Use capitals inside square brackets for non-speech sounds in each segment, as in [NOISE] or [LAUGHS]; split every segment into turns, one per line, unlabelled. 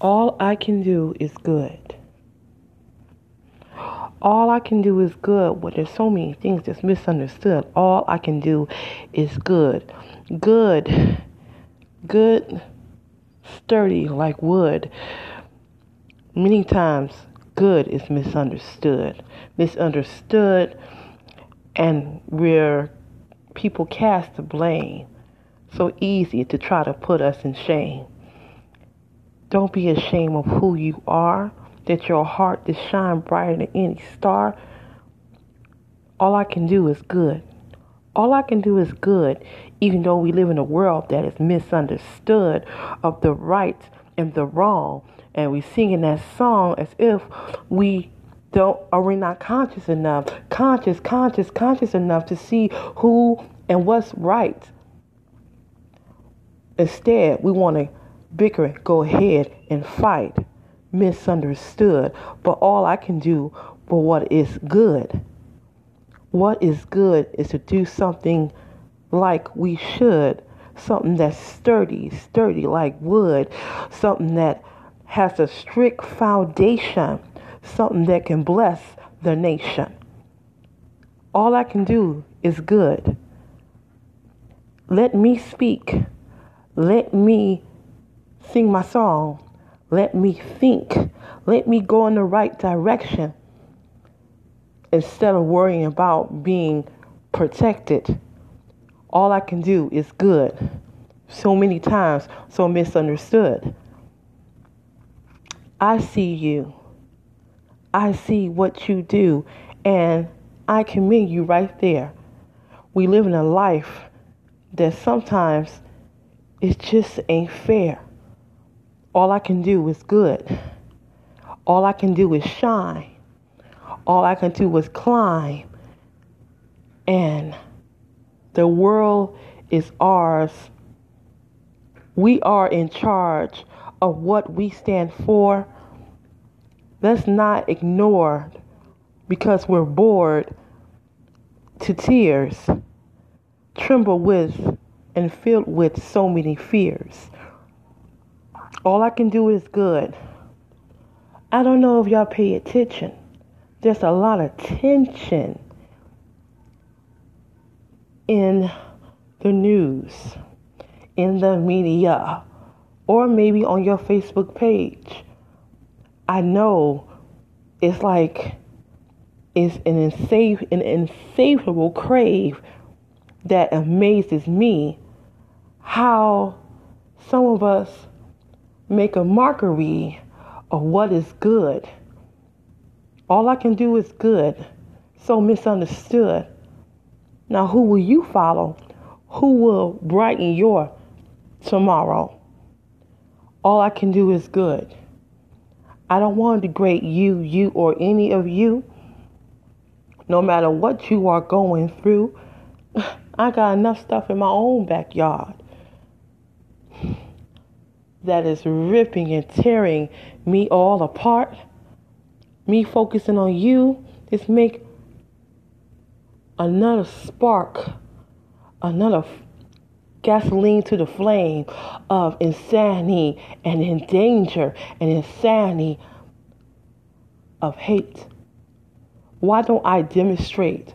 All I can do is good. All I can do is good. But there's so many things that's misunderstood. All I can do is good. Good. Good. Sturdy like wood. Many times, good is misunderstood. Misunderstood, and where people cast the blame. So easy to try to put us in shame. Don't be ashamed of who you are that your heart to shine brighter than any star. All I can do is good. All I can do is good, even though we live in a world that is misunderstood of the right and the wrong. And we sing in that song as if we don't are we're not conscious enough, conscious, conscious, conscious enough to see who and what's right. Instead, we want to bicker, go ahead and fight misunderstood, but all I can do for what is good. What is good is to do something like we should, something that's sturdy, sturdy like wood, something that has a strict foundation, something that can bless the nation. All I can do is good. Let me speak. Let me sing my song. Let me think. Let me go in the right direction instead of worrying about being protected. All I can do is good. So many times, so misunderstood. I see you. I see what you do, and I commend you right there. We live in a life that sometimes it just ain't fair. All I can do is good. All I can do is shine. All I can do is climb. And the world is ours. We are in charge of what we stand for. Let's not ignore because we're bored to tears, tremble with and filled with so many fears. All I can do is good. I don't know if y'all pay attention. There's a lot of tension in the news, in the media, or maybe on your Facebook page. I know it's like it's an insane, an insatiable crave that amazes me how some of us make a mockery of what is good. All I can do is good. So misunderstood. Now, who will you follow? Who will brighten your tomorrow? All I can do is good. I don't want to degrade you, you, or any of you. No matter what you are going through, [LAUGHS] I got enough stuff in my own backyard that is ripping and tearing me all apart. Me focusing on you is make another spark, another gasoline to the flame of insanity and in danger and insanity of hate. Why don't I demonstrate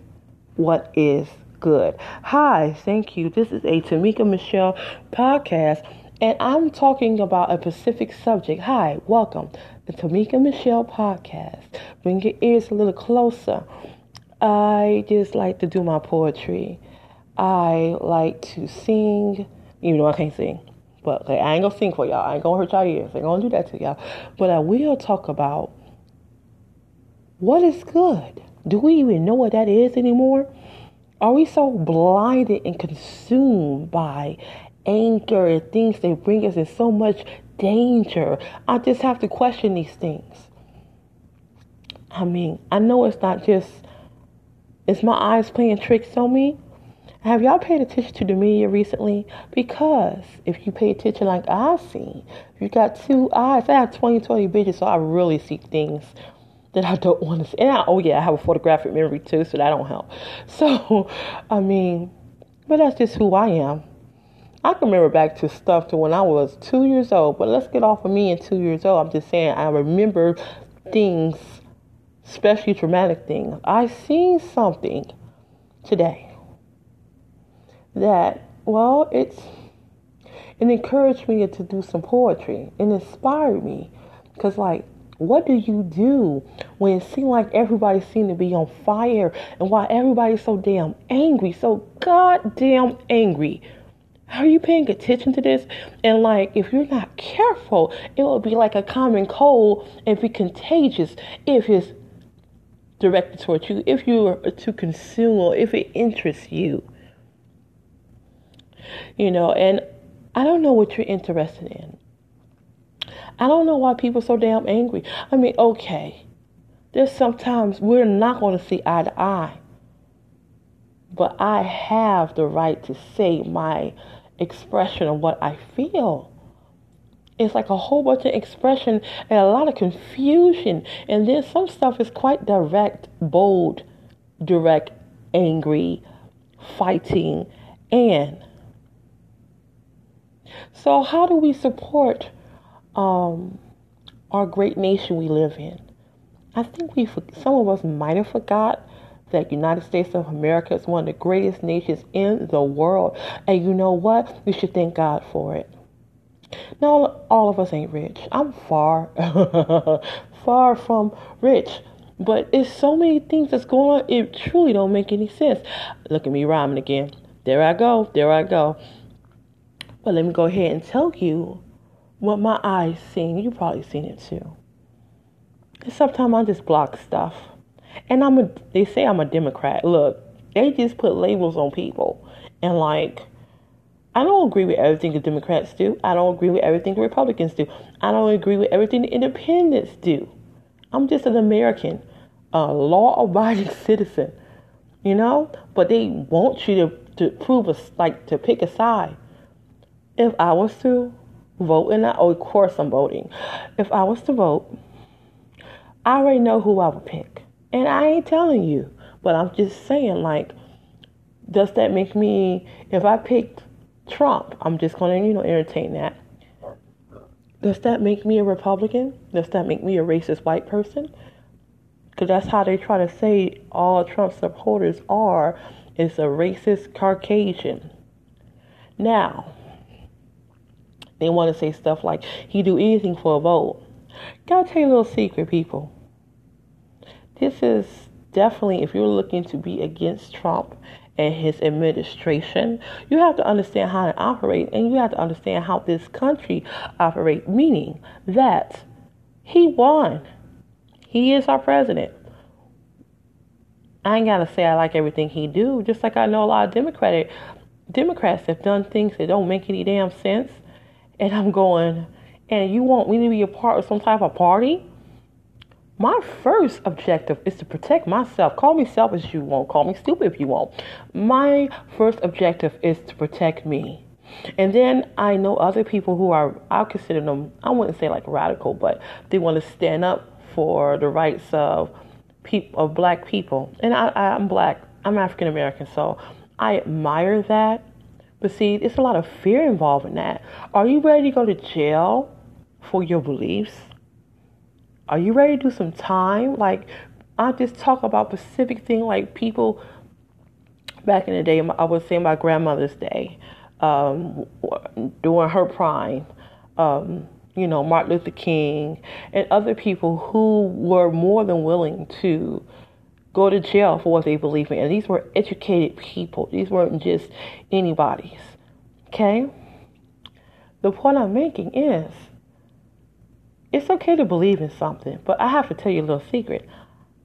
what is good? Hi, thank you. This is a Tamika Michelle podcast and I'm talking about a specific subject. Hi, welcome. The Tamika Michelle podcast. Bring your ears a little closer. I just like to do my poetry. I like to sing, even though I can't sing. But I ain't gonna sing for y'all. I ain't gonna hurt y'all ears. I ain't gonna do that to y'all. But I will talk about what is good. Do we even know what that is anymore? Are we so blinded and consumed by anger and things they bring us in so much danger. I just have to question these things. I mean, I know it's not just, is my eyes playing tricks on me? Have y'all paid attention to the media recently? Because if you pay attention like I see, you got two eyes. I have 20 20 vision, so I really see things that I don't want to see. And I, oh, yeah, I have a photographic memory too, so that don't help. So, [LAUGHS] I mean, but that's just who I am. I can remember back to stuff to when I was two years old, but let's get off of me and two years old. I'm just saying I remember things, especially traumatic things. I seen something today that, well, it's it encouraged me to do some poetry and inspired me. Because, like, what do you do when it seems like everybody seems to be on fire and why everybody's so damn angry, so goddamn angry? Are you paying attention to this? And like, if you're not careful, it will be like a common cold and be contagious if it's directed towards you, if you are to consume or if it interests you. You know, and I don't know what you're interested in. I don't know why people are so damn angry. I mean, okay, there's sometimes we're not going to see eye to eye, but I have the right to say my expression of what I feel. It's like a whole bunch of expression and a lot of confusion. And then some stuff is quite direct, bold, direct, angry, fighting, and. So, how do we support um, our great nation we live in? I think we, some of us might have forgot that United States of America is one of the greatest nations in the world. And you know what? We should thank God for it. Now, all of us ain't rich. I'm far, [LAUGHS] far from rich. But it's so many things that's going on, it truly don't make any sense. Look at me rhyming again. There I go, there I go. But let me go ahead and tell you what my eyes seen. You probably seen it too. Sometimes I just block stuff. And I'm a they say I'm a Democrat. Look, they just put labels on people. And like I don't agree with everything the Democrats do. I don't agree with everything the Republicans do. I don't agree with everything the independents do. I'm just an American, a law abiding [LAUGHS] citizen, you know? But they want you to, to prove a, like to pick a side. If I was to vote, and I, oh, of course I'm voting. If I was to vote, I already know who I would pick. And I ain't telling you, but I'm just saying, like, does that make me, if I picked Trump, I'm just going to, you know, entertain that. Does that make me a Republican? Does that make me a racist white person? Because that's how they try to say all Trump supporters are, is a racist Caucasian. Now, they want to say stuff like, he do anything for a vote. Gotta tell you a little secret, people this is definitely, if you're looking to be against Trump and his administration, you have to understand how to operate and you have to understand how this country operates, meaning that he won. He is our president. I ain't gotta say I like everything he do, just like I know a lot of Democratic Democrats have done things that don't make any damn sense. And I'm going, and you want me to be a part of some type of party? My first objective is to protect myself. Call me selfish if you want, call me stupid if you want. My first objective is to protect me. And then I know other people who are, I'll consider them, I wouldn't say like radical, but they want to stand up for the rights of people, of black people. And I, I'm black, I'm African American, so I admire that. But see, it's a lot of fear involved in that. Are you ready to go to jail for your beliefs? Are you ready to do some time? Like, I just talk about specific thing like people back in the day. I would say my grandmother's day, um, during her prime. Um, you know, Martin Luther King and other people who were more than willing to go to jail for what they believe in. And these were educated people. These weren't just anybody's. Okay? The point I'm making is it's okay to believe in something, but I have to tell you a little secret.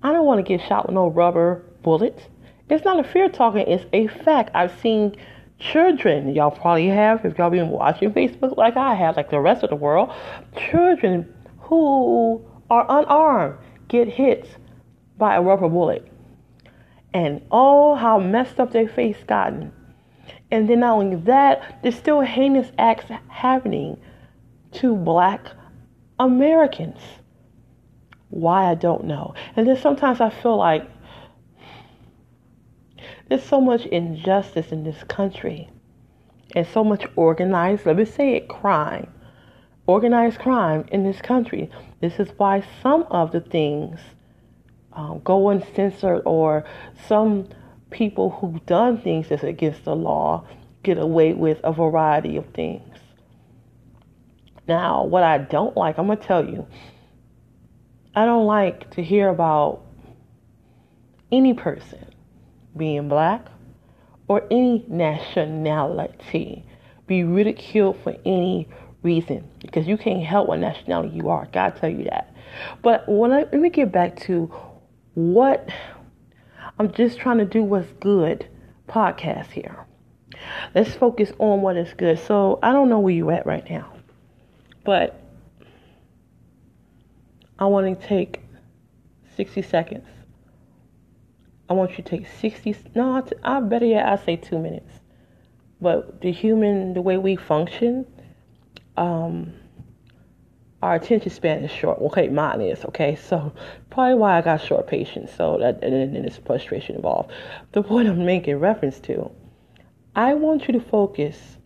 I don't want to get shot with no rubber bullets. It's not a fear talking, it's a fact. I've seen children, y'all probably have, if y'all been watching [LAUGHS] Facebook like I have, like the rest of the world, children who are unarmed get hit by a rubber bullet. And oh, how messed up their face gotten. And then not only that, there's still heinous acts happening to black Americans. Why I don't know. And then sometimes I feel like there's so much injustice in this country. and so much organized, let me say it, crime, organized crime in this country. This is why some of the things um, go uncensored or some people who've done things that's against the law get away with a variety of things. Now, what I don't like, I'm going to tell you, I don't like to hear about any person being black or any nationality be ridiculed for any reason because you can't help what nationality you are. God tell you that. But when I, let me get back to what I'm just trying to do what's good podcast here. Let's focus on what is good. So I don't know where you at right now, but I want to take 60 seconds. I want you to take 60, no, I better yet, I say two minutes. But the human, the way we function, um, our attention span is short. Okay, mine is. Okay, so probably why I got short patience. So that and then there's frustration involved. The point I'm making reference to, I want you to focus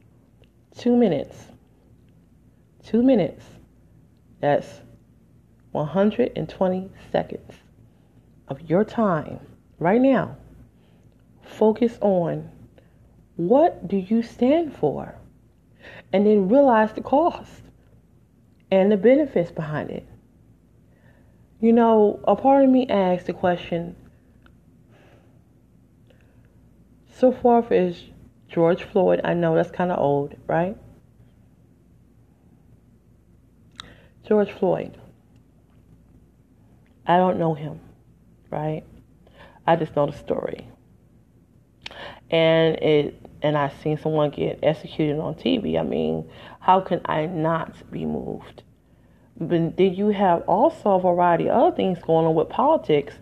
two minutes. Two minutes. That's 120 seconds of your time right now. Focus on what do you stand for, and then realize the cost and the benefits behind it. You know, a part of me asks the question so far as George Floyd, I know that's kind of old, right? George Floyd. I don't know him, right? I just know the story. And it and I've seen someone get executed on TV. I mean, how can I not be moved? But then you have also a variety of other things going on with politics.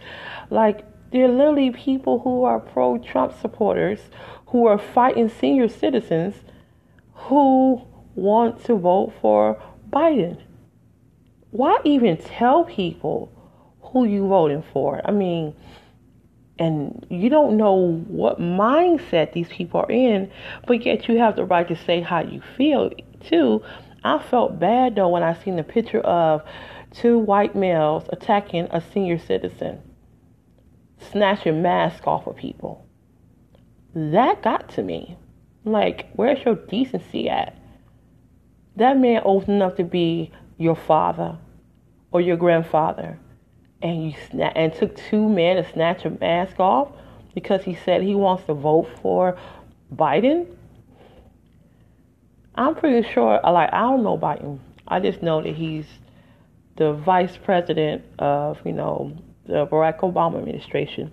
Like, there are literally people who are pro Trump supporters who are fighting senior citizens who want to vote for Biden. Why even tell people who you voting for? I mean, and you don't know what mindset these people are in, but yet you have the right to say how you feel too. I felt bad though when I seen the picture of two white males attacking a senior citizen, snatching masks off of people. That got to me. Like, where's your decency at? That man old enough to be your father or your grandfather and you sna- and took two men to snatch a mask off because he said he wants to vote for Biden. I'm pretty sure. Like I don't know Biden. I just know that he's the vice president of you know the Barack Obama administration.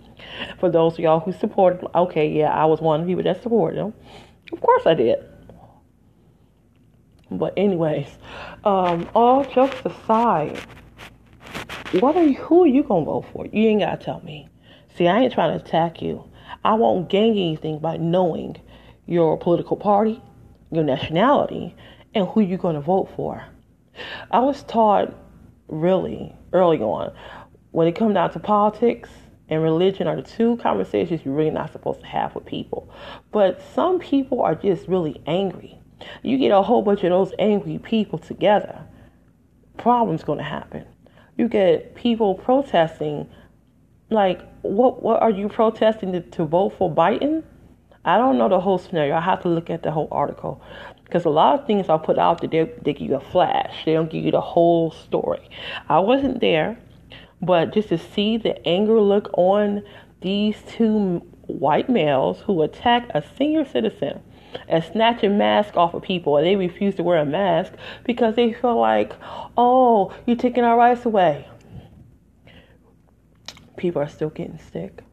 For those of y'all who supported, okay, yeah, I was one of the people that supported him. Of course, I did. But anyways, um, all jokes aside, what are you, who are you gonna vote for? You ain't gotta tell me. See, I ain't trying to attack you. I won't gain anything by knowing your political party, your nationality, and who you're gonna vote for. I was taught really early on when it comes down to politics and religion are the two conversations you're really not supposed to have with people. But some people are just really angry. You get a whole bunch of those angry people together, problems gonna happen you get people protesting like what what are you protesting to, to vote for Biden? I don't know the whole scenario. I have to look at the whole article because a lot of things are put out there. They give you a flash. They don't give you the whole story. I wasn't there, but just to see the anger look on these two white males who attack a senior citizen and snatching masks off of people and they refuse to wear a mask because they feel like, oh, you're taking our rights away. People are still getting sick.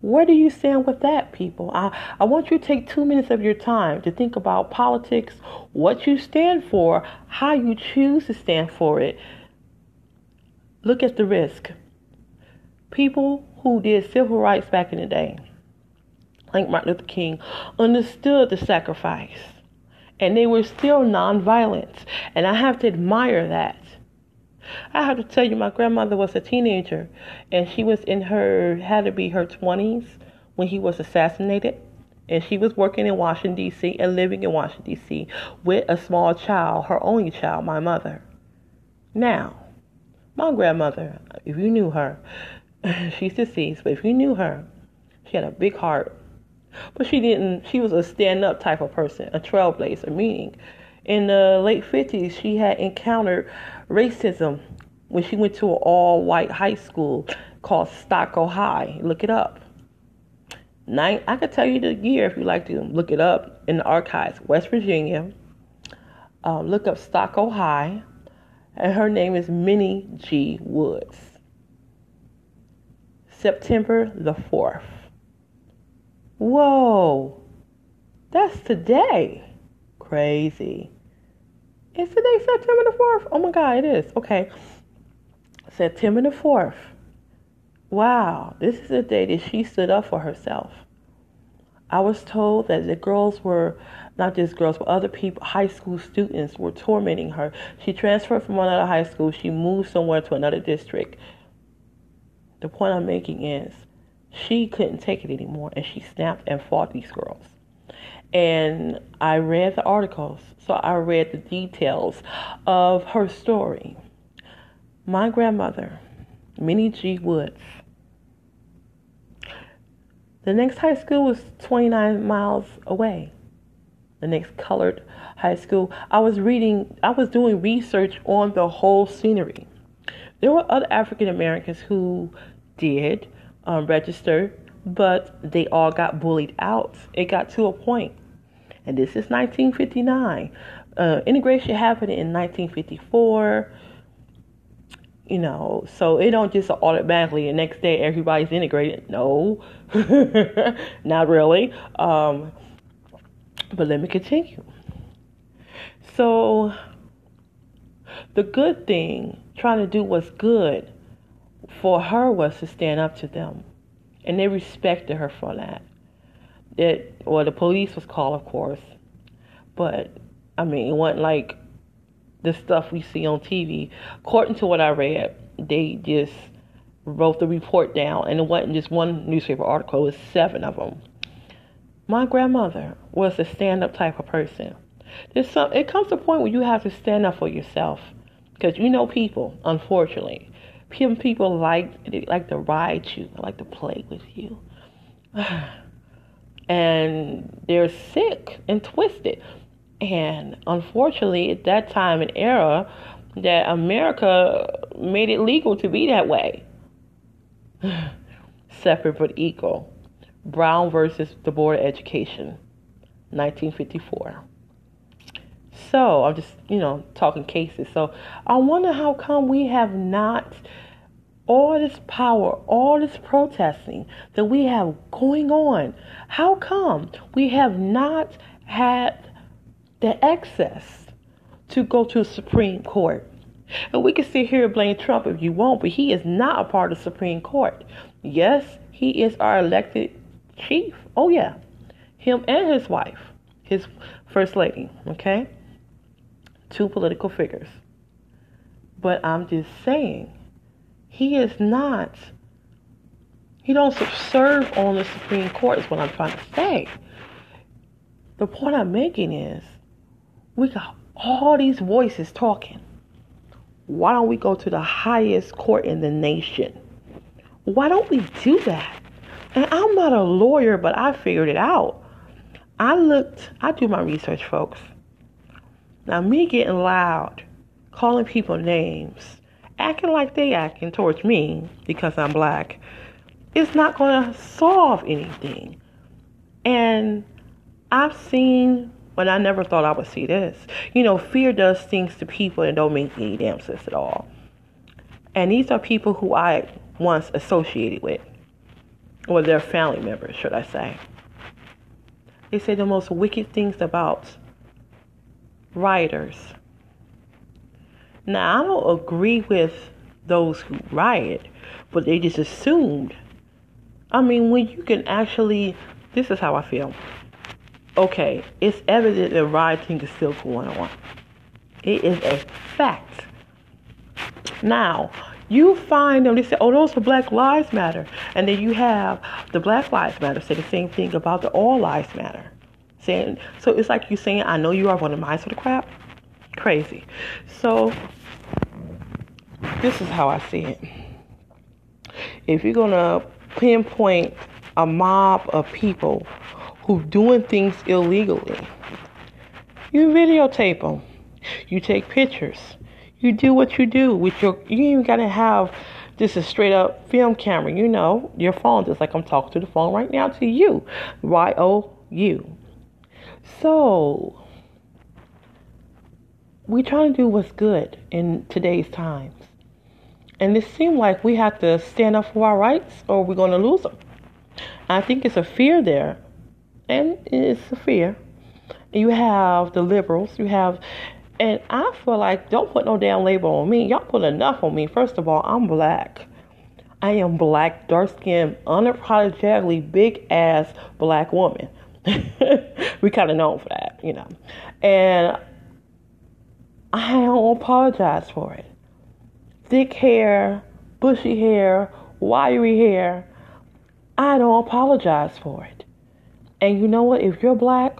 Where do you stand with that, people? I, I want you to take two minutes of your time to think about politics, what you stand for, how you choose to stand for it. Look at the risk. People who did civil rights back in the day like Martin Luther King, understood the sacrifice. And they were still nonviolent. And I have to admire that. I have to tell you, my grandmother was a teenager, and she was in her, had to be her 20s when he was assassinated and she was working in Washington, D.C., and living in Washington, D.C., with a small child, her only child, my mother. Now, my grandmother, if you knew her, [LAUGHS] she's deceased, but if you knew her, she had a big heart. But she didn't, she was a stand up type of person, a trailblazer, meaning in the late 50s, she had encountered racism when she went to an all white high school called Stocko High. Look it up. Nine, I could tell you the year if you like to look it up in the archives. West Virginia. Um, look up Stocko High, and her name is Minnie G. Woods. September the 4th. Whoa, that's today. Crazy. Is today September the 4th? Oh my God, it is. Okay. September the 4th. Wow, this is the day that she stood up for herself. I was told that the girls were, not just girls, but other people, high school students were tormenting her. She transferred from another high school. She moved somewhere to another district. The point I'm making is she couldn't take it anymore and she snapped and fought these girls. And I read the articles, so I read the details of her story. My grandmother, Minnie G. Woods, the next high school was 29 miles away. The next colored high school. I was reading, I was doing research on the whole scenery. There were other African Americans who did um, register, but they all got bullied out. It got to a point, and this is 1959. Uh, integration happened in 1954 you know so it don't just automatically the next day everybody's integrated no [LAUGHS] not really um, but let me continue so the good thing trying to do what's good for her was to stand up to them and they respected her for that it well the police was called of course but i mean it wasn't like the stuff we see on TV. According to what I read, they just wrote the report down, and it wasn't just one newspaper article, it was seven of them. My grandmother was a stand up type of person. There's some, it comes to a point where you have to stand up for yourself. Because you know people, unfortunately. People like they like to ride you, like to play with you. [SIGHS] and they're sick and twisted. And unfortunately, at that time and era, that America made it legal to be that way. [SIGHS] Separate but equal. Brown versus the Board of Education, 1954. So I'm just, you know, talking cases. So I wonder how come we have not all this power, all this protesting that we have going on. How come we have not had the access to go to the Supreme Court. And we can sit here and blame Trump if you want, but he is not a part of the Supreme Court. Yes, he is our elected chief. Oh, yeah. Him and his wife, his first lady, okay? Two political figures. But I'm just saying, he is not, he don't serve on the Supreme Court, is what I'm trying to say. The point I'm making is, we got all these voices talking. Why don't we go to the highest court in the nation? Why don't we do that? And I'm not a lawyer, but I figured it out. I looked, I do my research, folks. Now, me getting loud, calling people names, acting like they acting towards me because I'm black, is not going to solve anything. And I've seen but I never thought I would see this. You know, fear does things to people and don't make any damn sense at all. And these are people who I once associated with, or their family members, should I say. They say the most wicked things about rioters. Now, I don't agree with those who riot, but they just assumed. I mean, when you can actually, this is how I feel okay, it's evident that rioting is still going on. It is a fact. Now, You find them, they say, oh, those are Black Lives Matter. And then you have the Black Lives Matter say the same thing about the All Lives Matter. Saying, so it's like you saying, I know you are one of my sort of crap. Crazy. So this is how I see it. If you're to pinpoint a mob of people who doing things illegally, you videotape them. You take pictures. You do what you do with your. You even gotta have This is straight up film camera. You know your phone, just like I'm talking to the phone right now to you. Y O U. So we're trying to do what's good in today's times. And it seems like we have to stand up for our rights or we're going to lose them. I think it's a fear there. And it's a fear. You have the liberals, you have, and I feel like don't put no damn label on me. Y'all put enough on me. First of all, I'm black. I am black, dark skinned, unapologetically big ass black woman. [LAUGHS] we kind of known for that, you know. And I don't apologize for it. Thick hair, bushy hair, wiry hair. I don't apologize for it. And you know what? If you're black,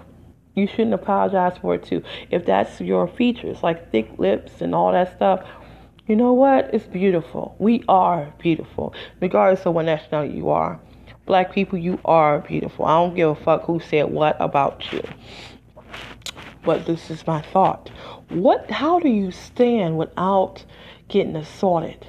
you shouldn't apologize for it too. If that's your features, like thick lips and all that stuff, you know what? It's beautiful. We are beautiful, regardless of what nationality you are. Black people, you are beautiful. I don't give a fuck who said what about you. But this is my thought. What? How do you stand without getting assaulted?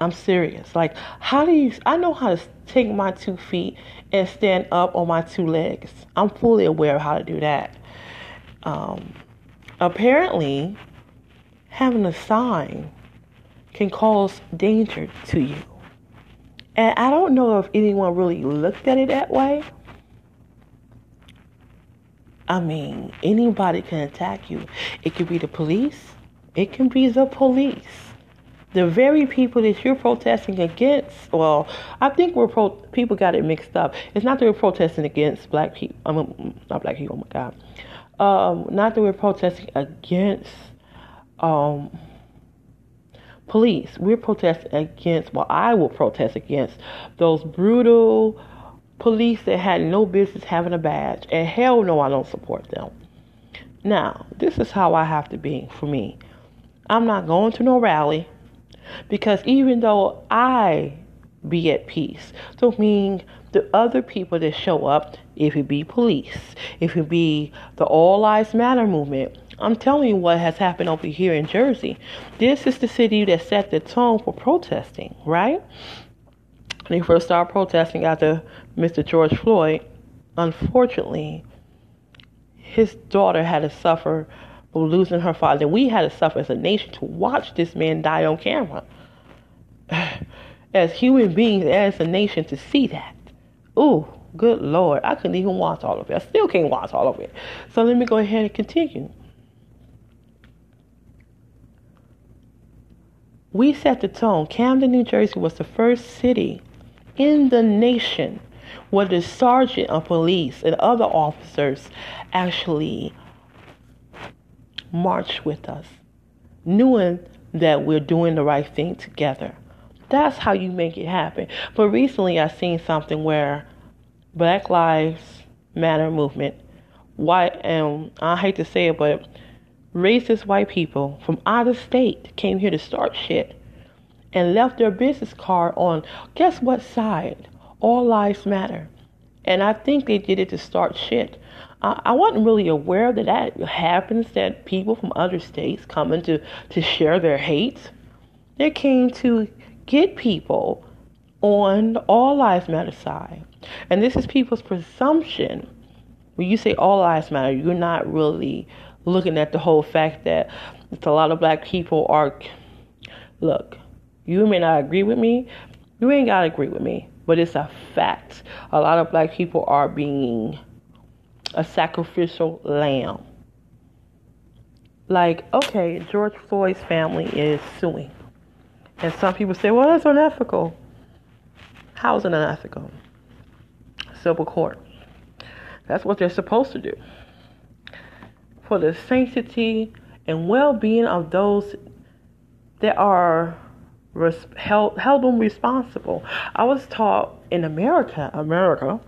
I'm serious. Like, how do you? I know how to take my two feet and stand up on my two legs. I'm fully aware of how to do that. Um, apparently, having a sign can cause danger to you. And I don't know if anyone really looked at it that way. I mean, anybody can attack you. It could be the police, it can be the police the very people that you're protesting against, well, I think we're pro- people got it mixed up. It's not that we're protesting against black people. I mean, not black people. Oh my God. Um, not that we're protesting against um, police. We're protesting against. Well, I will protest against those brutal police that had no business having a badge. And hell no, I don't support them. Now, this is how I have to be for me. I'm not going to no rally. Because even though I be at peace, don't mean the other people that show up, if it be police, if it be the All Lives Matter movement, I'm telling you what has happened over here in Jersey. This is the city that set the tone for protesting, right? They first started protesting after Mr. George Floyd. Unfortunately, his daughter had to suffer from losing her father. We had to suffer as a nation to watch this man die on camera. [SIGHS] As human beings, as a nation, to see that. Ooh, good Lord. I couldn't even watch all of it. I still can't watch all of it. So let me go ahead and continue. We set the tone. Camden, New Jersey was the first city in the nation where the sergeant of police and other officers actually marched with us, knowing that we're doing the right thing together. That's how you make it happen. But recently I seen something where Black Lives Matter movement, white and I hate to say it, but racist white people from out of state came here to start shit and left their business card on guess what side? All lives matter. And I think they did it to start shit. I wasn't really aware that that happens, that people from other states coming to, to share their hate. They came to get people on All Lives Matter side. And this is people's presumption. When you say All Lives Matter, you're not really looking at the whole fact that a lot of black people are. Look, you may not agree with me. You ain't got to agree with me. But it's a fact. A lot of black people are being a sacrificial lamb. Like, okay, George Floyd's family is suing. And some people say, well, that's unethical. How is it unethical? Civil court. That's what they're supposed to do. For the sanctity and well being of those that are res- held held them responsible. I was taught in America, America,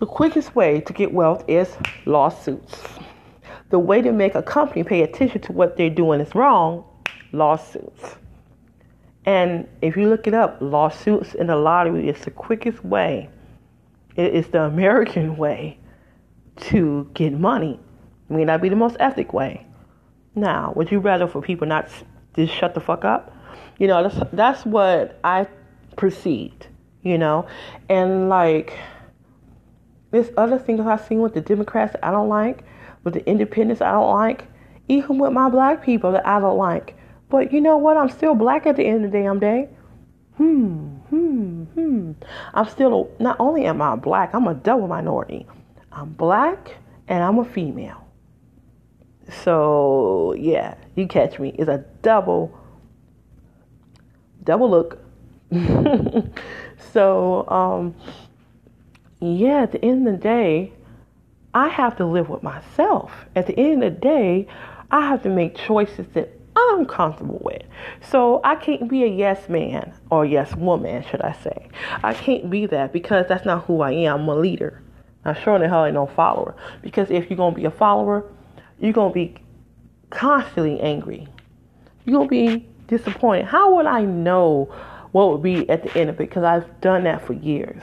the quickest way to get wealth is lawsuits. The way to make a company pay attention to what they're doing is wrong, lawsuits. And if you look it up, lawsuits in the lottery is the quickest way. It is the American [LAUGHS] way to get money. It may not be the most ethic way. Now, would you rather for people not just shut the fuck up? You know, that's that's what I perceived. You know, and like there's other things I've seen with the Democrats that I don't like, with the independents I don't like, even with my black people that I don't like. But you know what? I'm still black at the end of the damn day. Hmm, hmm, hmm. I'm still, not only am I black, I'm a double minority. I'm black and I'm a female. So, yeah, you catch me. It's a double, double look. [LAUGHS] so, um, yeah, at the end of the day, I have to live with myself. At the end of the day, I have to make choices that I'm comfortable with. So I can't be a yes man or yes woman, should I say. I can't be that because that's not who I am. I'm a leader. I'm sure the hell ain't no follower. Because if you're to be a follower, you're going to be constantly angry. You're going to be disappointed. How would I know what would be at the end of it? Because I've done that for years.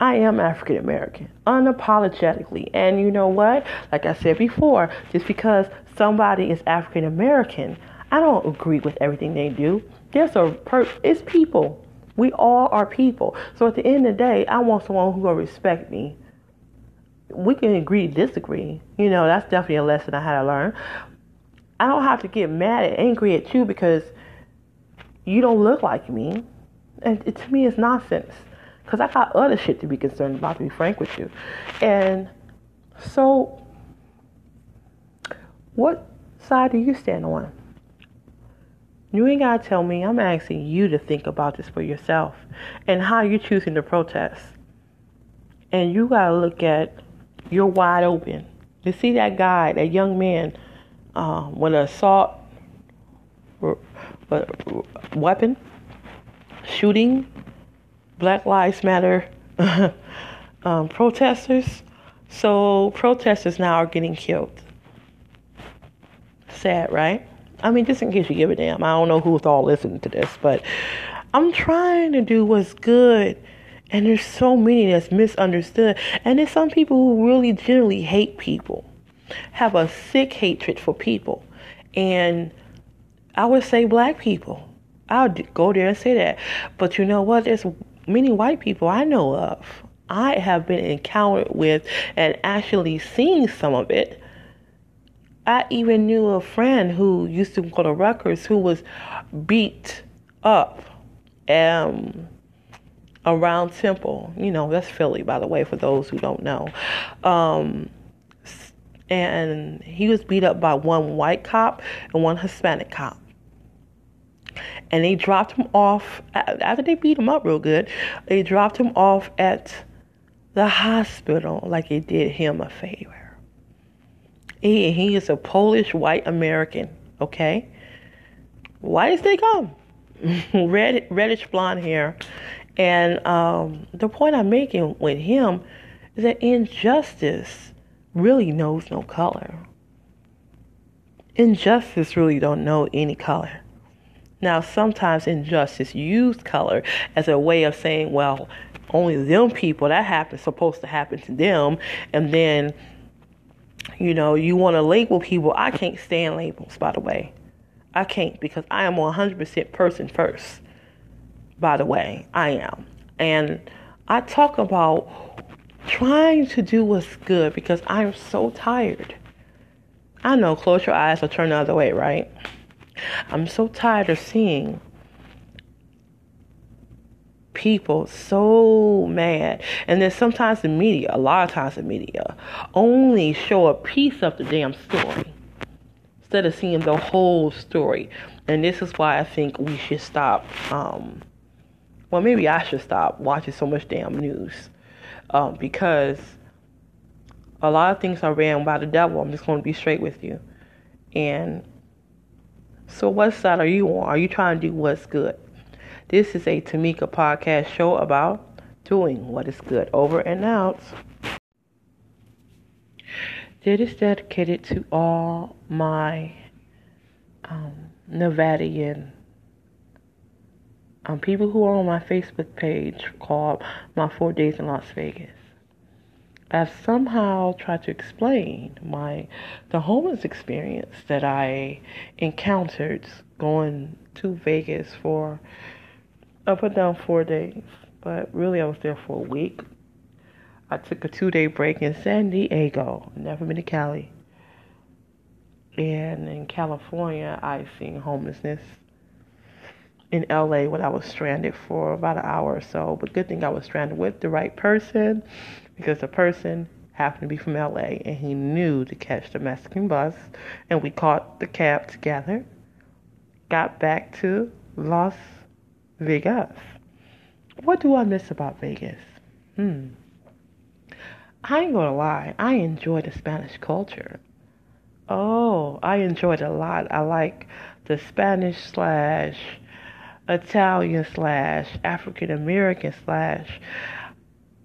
I am African American, unapologetically. And you know what? Like I said before, just because somebody is African American, I don't agree with everything they do. There's a per- it's people. We all are people. So at the end of the day, I want someone who will respect me. We can agree disagree. You know, that's definitely a lesson I had to learn. I don't have to get mad and angry at you because you don't look like me. And it, to me, it's nonsense. Because I got other shit to be concerned about, to be frank with you. And so, what side do you stand on? You ain't got to tell me. I'm asking you to think about this for yourself and how you're choosing to protest. And you got to look at, you're wide open. You see that guy, that young man, uh, with an assault weapon, shooting Black Lives Matter [LAUGHS] um, protesters. So protesters now are getting killed. Sad, right? I mean, just in case you give a damn, I don't know who's all listening to this, but I'm trying to do what's good. And there's so many that's misunderstood. And there's some people who really generally hate people, have a sick hatred for people. And I would say black people. I'll go there and say that. But you know what? There's many white people I know of, I have been encountered with and actually seen some of it. I even knew a friend who used to go to Rutgers who was beat up um, around Temple. You know, that's Philly, by the way, for those who don't know. Um, and he was beat up by one white cop and one Hispanic cop and they dropped him off after they beat him up real good. They dropped him off at the hospital like it did him a favor. He he is a Polish white American, okay? Why did they come? [LAUGHS] Red reddish blonde hair. And um, the point I'm making with him is that injustice really knows no color. Injustice really don't know any color. Now, sometimes injustice use color as a way of saying, well, only them people that happens supposed to happen to them, and then you know you want to label people. I can't stand labels, by the way. I can't because I am 100% person first. By the way, I am, and I talk about trying to do what's good because I am so tired. I know, close your eyes or turn the other way, right? I'm so tired of seeing people so mad. And then sometimes the media, a lot of times the media, only show a piece of the damn story instead of seeing the whole story. And this is why I think we should stop. Um, well, maybe I should stop watching so much damn news um, because a lot of things are ran by the devil. I'm just going to be straight with you. And So, what side are you on? Are you trying to do what's good? This is a Tamika podcast show about doing what is good. Over and out. It is dedicated to all my um, um, people who are on my Facebook page called My Four Days in Las Vegas. I've somehow tried to explain my the homeless experience that I encountered going to Vegas for up and down four days. But really I was there for a week. I took a two day break in San Diego, never been to Cali. And in California I've seen homelessness. In LA when I was stranded for about an hour or so. But good thing I was stranded with the right person because the person happened to be from LA and he knew to catch the Mexican bus and we caught the cab together. Got back to Las Vegas. What do I miss about Vegas? Hmm. I ain't gonna lie, I enjoy the Spanish culture. Oh, I enjoyed a lot. I like the Spanish slash Italian slash African American slash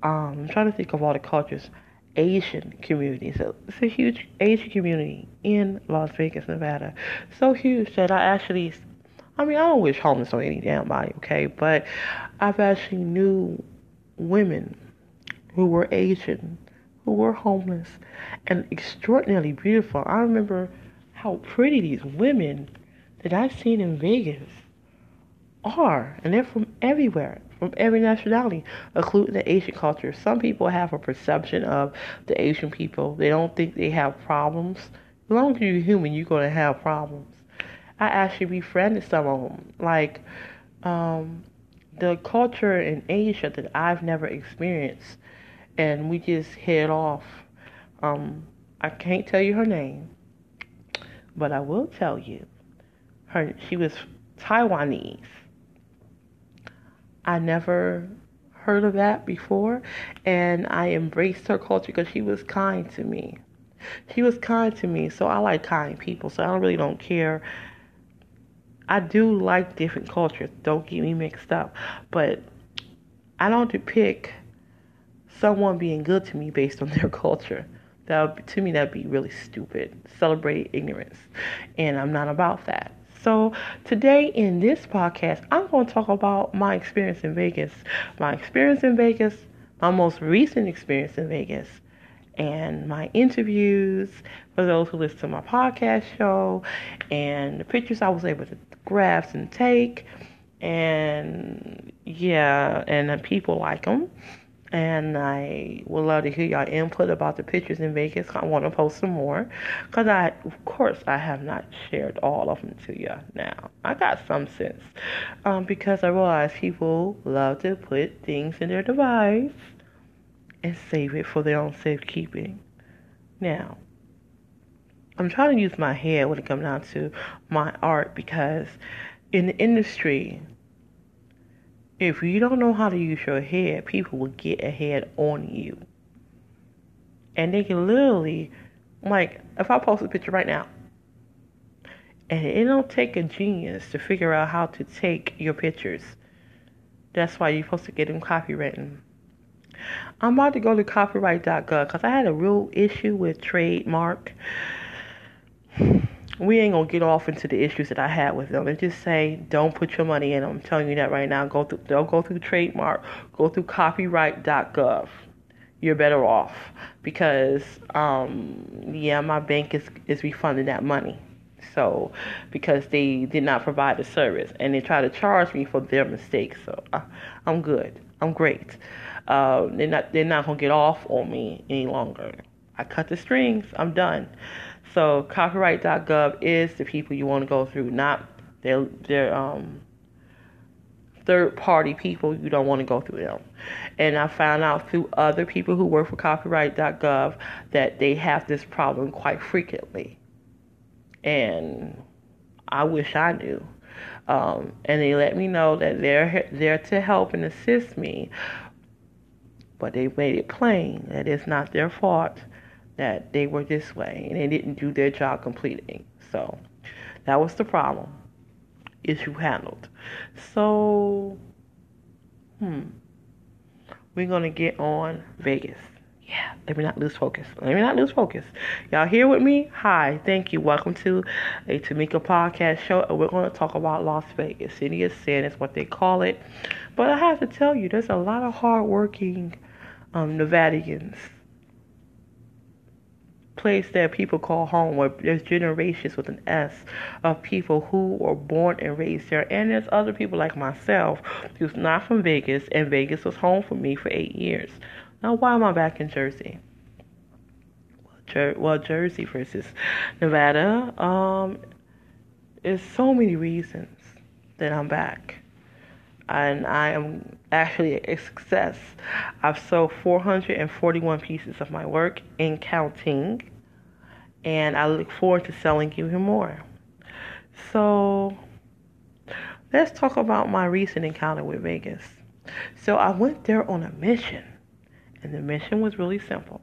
um, I'm trying to think of all the cultures. Asian community. So it's a huge Asian community in Las Vegas, Nevada. So huge that I actually, I mean, I don't wish homeless on any damn body, okay? But I've actually knew women who were Asian, who were homeless, and extraordinarily beautiful. I remember how pretty these women that I've seen in Vegas are, and they're from everywhere from every nationality, including the Asian culture. Some people have a perception of the Asian people. They don't think they have problems. As long as you're human, you're going to have problems. I actually befriended some of them. Like, um, the culture in Asia that I've never experienced, and we just head off. Um, I can't tell you her name, but I will tell you. Her she was Taiwanese I never heard of that before, and I embraced her culture because she was kind to me. She was kind to me, so I like kind people, so I really don't care. I do like different cultures, don't get me mixed up, but I don't depict someone being good to me based on [LAUGHS] their culture. That to me that'd be really stupid. Celebrate ignorance, and I'm not about that. So, today in this podcast, I'm going to talk about my experience in Vegas. My experience in Vegas, my most recent experience in Vegas, and my interviews for those who listen to my podcast show, and the pictures I was able to grab and take. And yeah, and the people like them and I would love to hear y'all input about the pictures in Vegas. I want to post some more because I, of course, I have not shared all of them to you now. I got some sense um, because I realize people love to put things in their device and save it for their own safekeeping. Now, I'm trying to use my head when it comes down to my art because in the industry, if you don't know how to use your head, people will get ahead on you. And they can literally, like, if I post a picture right now, and it don't take a genius to figure out how to take your pictures. That's why you're supposed to get them copywritten. I'm about to go to copyright.gov because I had a real issue with trademark [SIGHS] [SIGHS] we ain't gonna get off into the issues that I had with them and just say don't put your money in. I'm telling you that right now. Go through don't go through trademark, go through copyright.gov. You're better off because um, yeah, my bank is is refunding that money. So because they did not provide the service and they try to charge me for their mistakes. So I, I'm good. I'm great. Uh, they're not they're not gonna get off on me any longer. I cut the strings. I'm done. So copyright.gov is the people you want to go through, not their their um third party people. You don't want to go through them. And I found out through other people who work for copyright.gov that they have this problem quite frequently. And I wish I knew. Um, and they let me know that they're there to help and assist me. But they made it plain that it's not their fault that they were this way and they didn't do their job completing. So That was the problem. Issue handled. So, hmm. We're going to get on Vegas. Yeah, let me not lose focus. Let me not lose focus. Y'all here with me? Hi, thank you. Welcome to a Tamika podcast show. And We're going to talk about Las Vegas. City of Sin is what they call it. But I have to tell you, there's a lot of hardworking um, Nevadians place that people call home, where there's generations with an S of people who were born and raised there. And there's other people like myself who's not from Vegas, and Vegas was home for me for eight years. Now, why am I back in Jersey? Well, Jersey versus Nevada. Um, there's so many reasons that I'm back and I am actually a success. I've sold 441 pieces of my work in counting and I look forward to selling even more. So, let's talk about my recent encounter with Vegas. So, I went there on a mission, and the mission was really simple.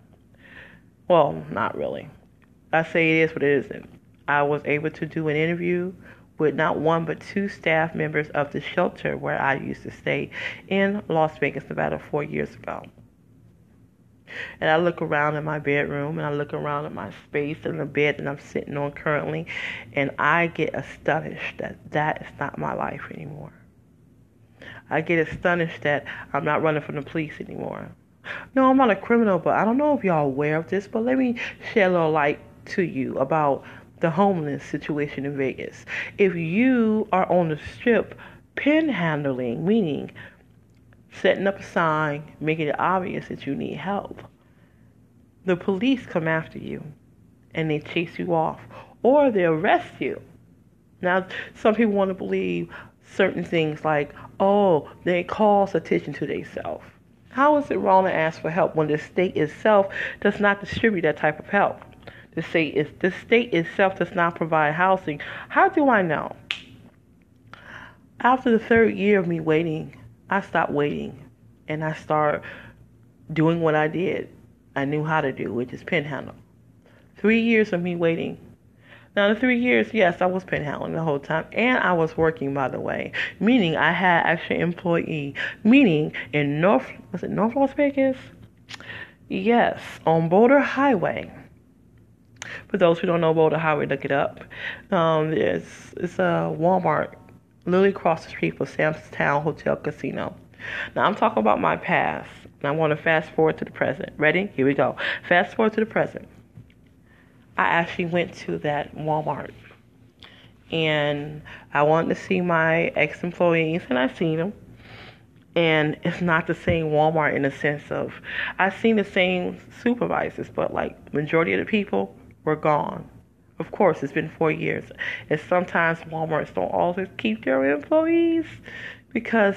Well, not really. I say it is, but it isn't. I was able to do an interview with not one but two staff members of the shelter where I used to stay in Las Vegas, Nevada, four years ago. And I look around in my bedroom and I look around at my space and the bed that I'm sitting on currently, and I get astonished that that is not my life anymore. I get astonished that I'm not running from the police anymore. No, I'm not a criminal, but I don't know if y'all are aware of this, but let me shed a little light to you about the homeless situation in Vegas. If you are on the strip panhandling, meaning setting up a sign, making it obvious that you need help. The police come after you and they chase you off or they arrest you. Now, some people want to believe certain things like, oh, they cause attention to themselves. How is it wrong to ask for help when the state itself does not distribute that type of help? The state is the state itself does not provide housing. How do I know? After the third year of me waiting I stopped waiting and I started doing what I did. I knew how to do, which is panhandle. Three years of me waiting. Now, the three years, yes, I was panhandling the whole time, and I was working, by the way, meaning I had actual employee. Meaning in North, was it North Las Vegas? Yes, on Boulder Highway. For those who don't know Boulder Highway, look it up. Um, it's it's a Walmart literally across the street from Sam's Town Hotel Casino. Now I'm talking about my past, and I want to fast forward to the present. Ready? Here we go. Fast forward to the present. I actually went to that Walmart, and I wanted to see my ex-employees, and I've seen them. And it's not the same Walmart in the sense of I've seen the same supervisors, but like majority of the people were gone. Of course, it's been four years. And sometimes Walmarts don't always keep their employees because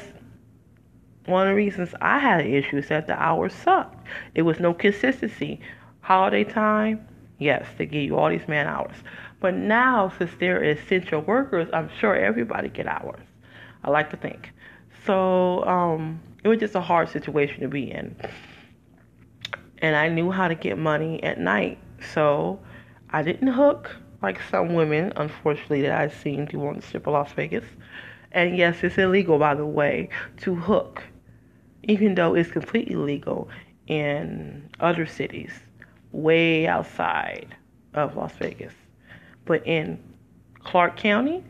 one of the reasons I had an issue is that the hours sucked. It was no consistency. Holiday time, yes, they give you all these man hours. But now, since they're essential workers, I'm sure everybody get hours. I like to think. So um, it was just a hard situation to be in. And I knew how to get money at night. So I didn't hook like some women, unfortunately, that I've seen do on the strip of Las Vegas. And yes, it's illegal, by the way, to hook, even though it's completely legal in other cities, way outside of Las Vegas. But in Clark County,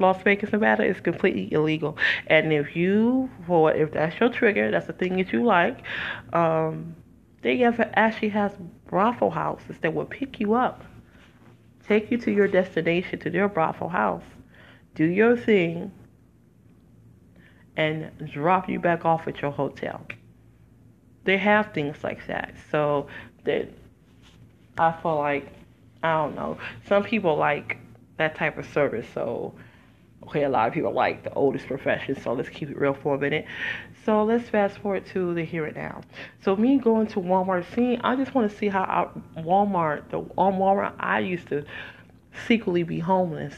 Las Vegas, Nevada, is completely illegal. And if you, for if that's your trigger, that's the thing that you like, um, they have, actually has brothel houses that will pick you up, take you to your destination, to their brothel house, do your thing, and drop you back off at your hotel. They have things like that. So that I feel like I don't know. Some people like that type of service. So okay, a lot of people like the oldest profession. So let's keep it real for a minute. So let's fast forward to the here and now. So me going to Walmart, seeing I just want to see how I, Walmart, the on Walmart, I used to secretly be homeless,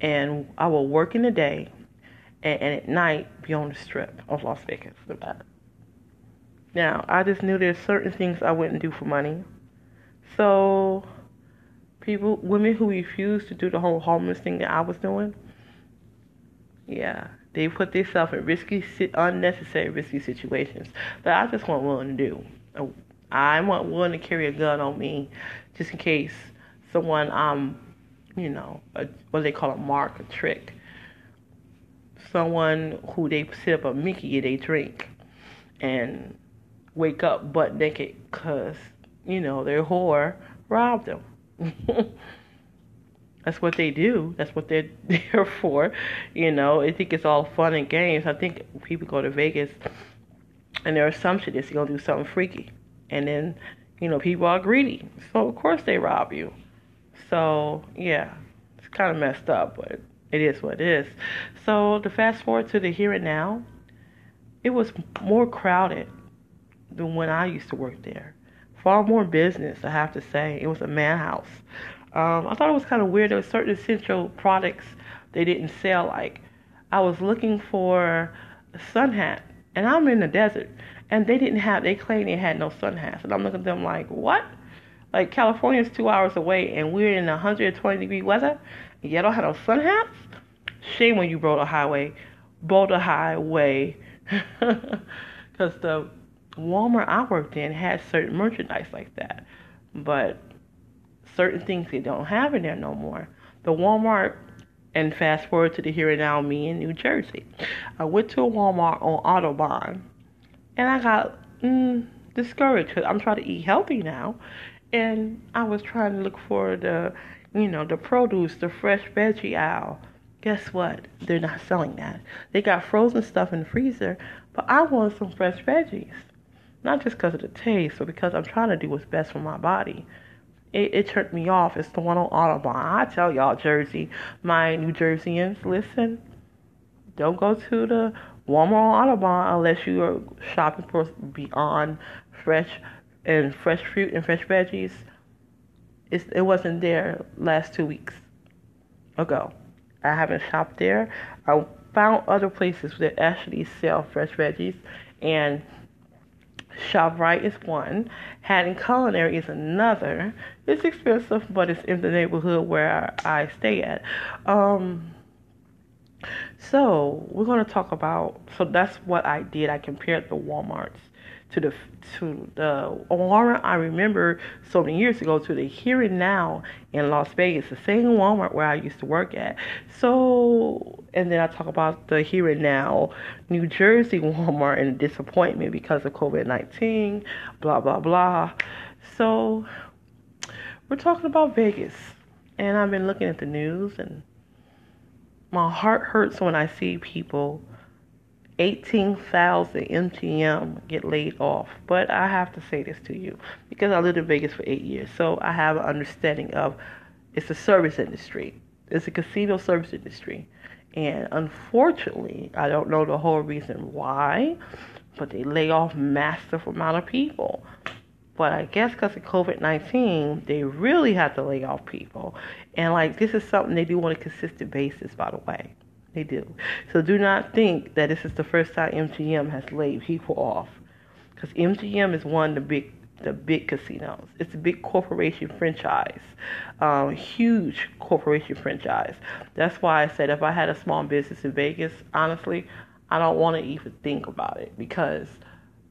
and I will work in the day, and, and at night be on the strip of Las Vegas, Nevada. Now I just knew there's certain things I wouldn't do for money, so people, women who refuse to do the whole homeless thing that I was doing. Yeah, they put themselves in risky, unnecessary risky situations But I just wasn't willing to do. I wasn't willing to carry a gun on me just in case someone, um, you know, a, what they call a mark, a trick. Someone who they sit up a Mickey, they drink, and wake up butt naked because, you know, their whore robbed them. [LAUGHS] That's what they do. That's what they're [LAUGHS] there for. You know, I think it's all fun and games. I think people go to Vegas and their assumption is you're going to do something freaky. And then, you know, people are greedy. So, of course, they rob you. So, yeah, it's kind of messed up, but it is what it is. So, to fast forward to the here and now, it was more crowded than when I used to work there. Far more business, I have to say. It was a madhouse. Um, I thought it was kind of weird. There were certain essential products they didn't sell. Like, I was looking for a sun hat, and I'm in the desert, and they didn't have. They claimed they had no sun hats, and I'm looking at them like, what? Like California's two hours away, and we're in 120 degree weather, and y'all don't have no sun hats. Shame when you Boulder Highway, Boulder Highway, [LAUGHS] because the Walmart I worked in had certain merchandise like that, but certain things they don't have in there no more. The Walmart, and fast forward to the here and now, me in New Jersey. I went to a Walmart on Audubon and I got mm, discouraged because I'm trying to eat healthy now, and I was trying to look for the, you know, the produce, the fresh veggie aisle. Guess what? They're not selling that. They got frozen stuff in the freezer, but I want some fresh veggies. Not just because of the taste, but because I'm trying to do what's best for my body it, it turned me off. It's the one on Audubon. I tell y'all, Jersey, my New Jerseyans, listen, don't go to the Walmart on Audubon unless you are shopping for beyond fresh and fresh fruit and fresh veggies. It's, it wasn't there last two weeks ago. I haven't shopped there. I found other places that actually sell fresh veggies and ShopRite is one. Haddon Culinary is another. It's expensive, but it's in the neighborhood where I stay at. Um, so we're going to talk about. So that's what I did. I compared the WalMarts to the to the Walmart I remember so many years ago to the here and now in Las Vegas, the same Walmart where I used to work at. So and then I talk about the here and now New Jersey [LAUGHS] Walmart and disappointment because of COVID nineteen, blah blah blah. So we're talking about Vegas. And I've been looking at the news and my heart hurts when I see people 18,000 MGM get laid off. But I have to say this to you because I lived in Vegas for eight years, so I have an understanding of it's a service industry. It's a casino service industry. And unfortunately, I don't know the whole reason why, but they lay off massive amount of people. But I guess because of COVID 19, they really have to lay off people. And like, this is something they do on a consistent basis, by the way. They do. So do not think that this is the first time MGM has laid people off, because MGM is one of the big the big casinos. It's a big corporation franchise, um, huge corporation franchise. That's why I said if I had a small business in Vegas, honestly, I don't want to even think about it because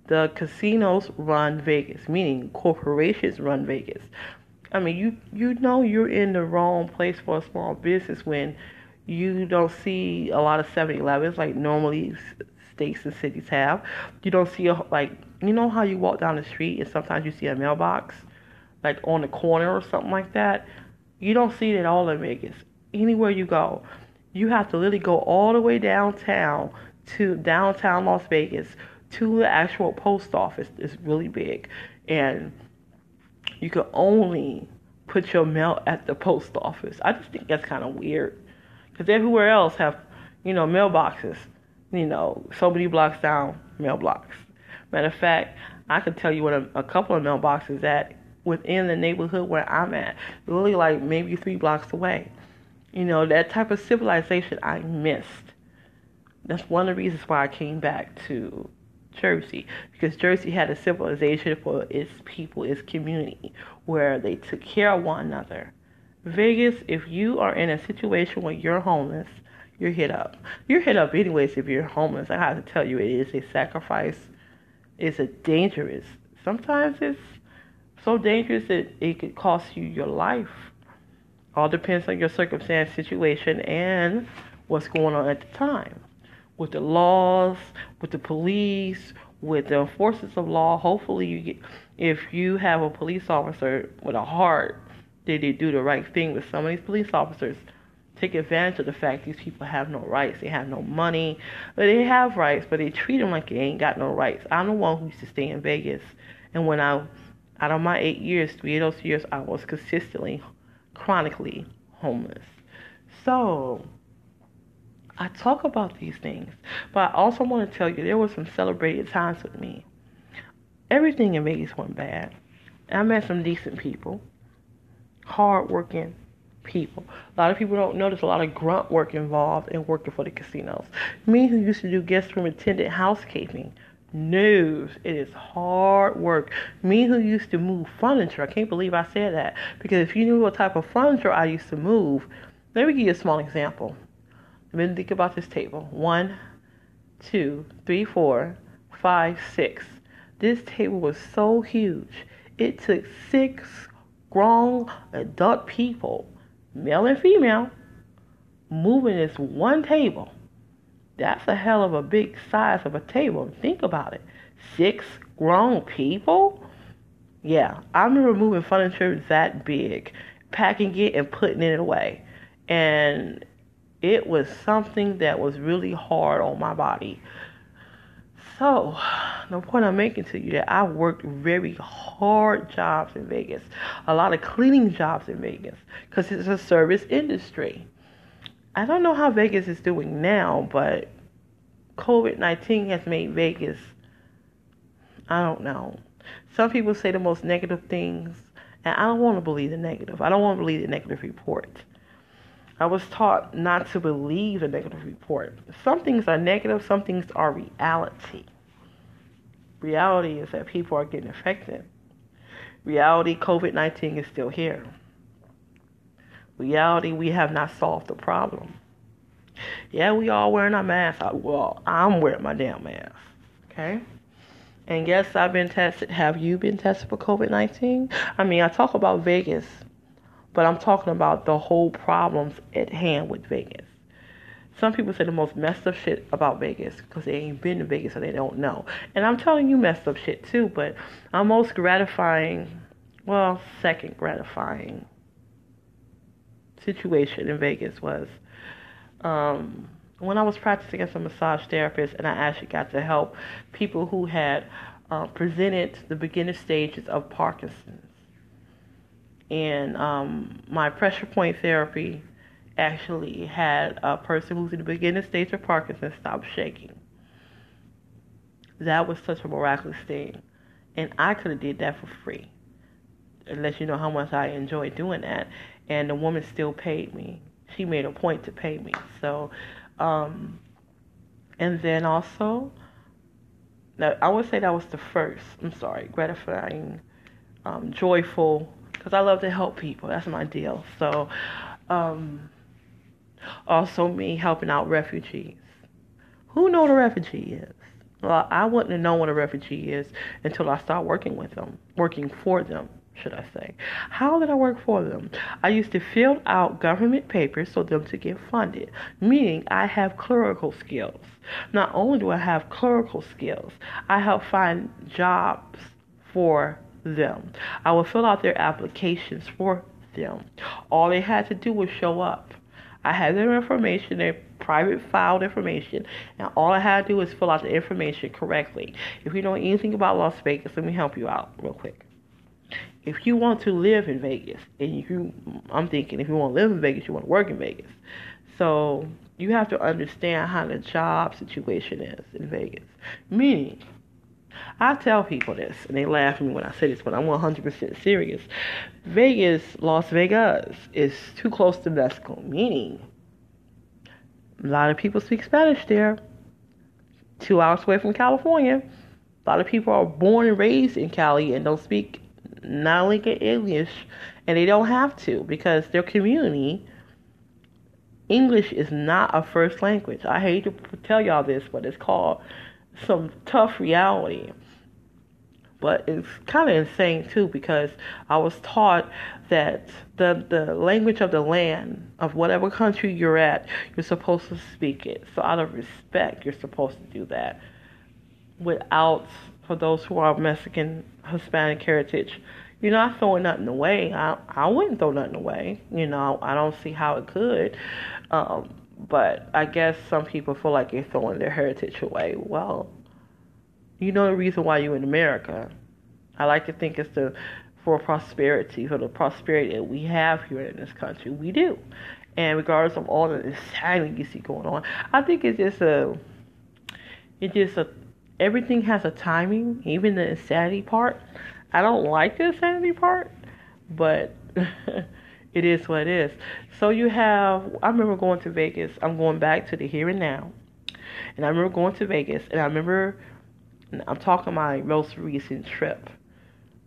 the casinos run Vegas, meaning corporations run Vegas. I mean, you you know you're in the wrong place for a small business when you don't see a lot of 7-Elevens like normally states and cities have. You don't see a, like you know how you walk down the street and sometimes you see a mailbox like on the corner or something like that. You don't see it at all in Vegas. Anywhere you go, you have to literally go all the way downtown to downtown Las Vegas to the actual post office. It's really big, and you can only put your mail at the post office. I just think that's kind of weird. Because everywhere else have, you know, mailboxes. You know, so many blocks down, mailbox. Matter of fact, I can tell you what a, a couple of mailboxes at within the neighborhood where I'm at. Really, like maybe three blocks away. You know, that type of civilization I missed. That's one of the reasons why I came back to Jersey because Jersey had a civilization for its people, its community, where they took care of one another Vegas, if you are in a situation where you're homeless, you're hit up. You're hit up anyways if you're homeless. I have to tell you, it is a sacrifice. It's a dangerous. Sometimes it's so dangerous that it could cost you your life. All depends on your circumstance, situation, and what's going on at the time. With the laws, with the police, with the enforcers of law, hopefully you get if you have a police officer with a heart, did they do the right thing with some of these police officers? Take advantage of the fact these people have no rights. They have no money, but they have rights, but they treat them like they ain't got no rights. I'm the one who used to stay in Vegas, and when I, out of my eight years, three of those years, I was consistently, chronically homeless. So, I talk about these things, but I also want to tell you there were some celebrated times with me. Everything in Vegas went bad. I met some decent people, hardworking, people. A lot of people don't know there's a lot of grunt work involved in working for the casinos. Me, who used to do guest room attendant housekeeping, knows it is hard work. Me, who used to move furniture, I can't believe I said that because if you knew what type of furniture I used to move, let me give you a small example. Let me think about this table. One, two, three, four, five, six. This table was so huge. It took six grown adult people male and female, moving this one table. That's a hell of a big size of a table. Think about it. Six grown people? Yeah, I remember moving furniture that big, packing it and putting it away. And it was something that was really hard on my body. So, the point I'm making to you that I worked very hard jobs in Vegas, a lot of cleaning jobs in Vegas, because it's a service industry. I don't know how Vegas is doing now, but COVID 19 has made Vegas, I don't know. Some people say the most negative things, and I don't want to believe the negative. I don't want to believe the negative report. I was taught not to believe a negative report. Some things are negative, some things are reality. Reality is that people are getting affected. Reality, COVID 19 is still here. Reality, we have not solved the problem. Yeah, we all wearing our masks. Well, I'm wearing my damn mask. Okay? And yes, I've been tested. Have you been tested for COVID 19? I mean, I talk about Vegas, but I'm talking about the whole problems at hand with Vegas. Some people say the most messed up shit about Vegas because they ain't been to Vegas so they don't know. And I'm telling you messed up shit too, but our most gratifying, well, second gratifying situation in Vegas was um, when I was practicing as a massage therapist and I actually got to help people who had uh, presented the beginner stages of Parkinson's. And um, my pressure point therapy actually had a person who's in the beginning stage of Parkinson's stop shaking. That was such a miraculous thing. And I could have did that for free. Unless you know how much I enjoy doing that. And the woman still paid me. She made a point to pay me. So, um, and then also, now I would say that was the first, I'm sorry, gratifying, um, joyful, because I love to help people. That's my deal. So, um, also, me helping out refugees. Who know what a refugee is? Well, I wouldn't have known what a refugee is until I started working with them, working for them, should I say. How did I work for them? I used to fill out government papers so them to get funded, meaning I have clerical skills. Not only do I have clerical skills, I help find jobs for them. I will fill out their applications for them. All they had to do was show up. I had their information, their private filed information, and all I had to do was fill out the information correctly. If you know anything about Las Vegas, let me help you out real quick. If you want to live in Vegas, and you, I'm thinking if you want to live in Vegas, you want to work in Vegas. So you have to understand how the job situation is in Vegas. Meaning, I tell people this, and they laugh at me when I say this, but I'm 100% serious. Vegas, Las Vegas, is too close to Mexico, meaning a lot of people speak Spanish there. Two hours away from California. A lot of people are born and raised in Cali and don't speak not only English And they don't have to because their community, English is not a first language. I hate to tell y'all this, but it's called some tough reality. But it's kind of insane too because I was taught that the the language of the land of whatever country you're at, you're supposed to speak it. So out of respect, you're supposed to do that. Without for those who are Mexican, Hispanic heritage, you're not throwing nothing away. I I wouldn't throw nothing away. You know, I don't see how it could. Um, but I guess some people feel like you're throwing their heritage away. Well, you know the reason why you're in America. I like to think it's the for prosperity, for the prosperity that we have here in this country. We do. And regardless of all the insanity you see going on, I think it's just a, it just a, everything has a timing, even the insanity part. I don't like the insanity part, but [LAUGHS] it is what it is. So you have, I remember going to Vegas. I'm going back to the here and now. And I remember going to Vegas, and I remember, I'm talking my most recent trip.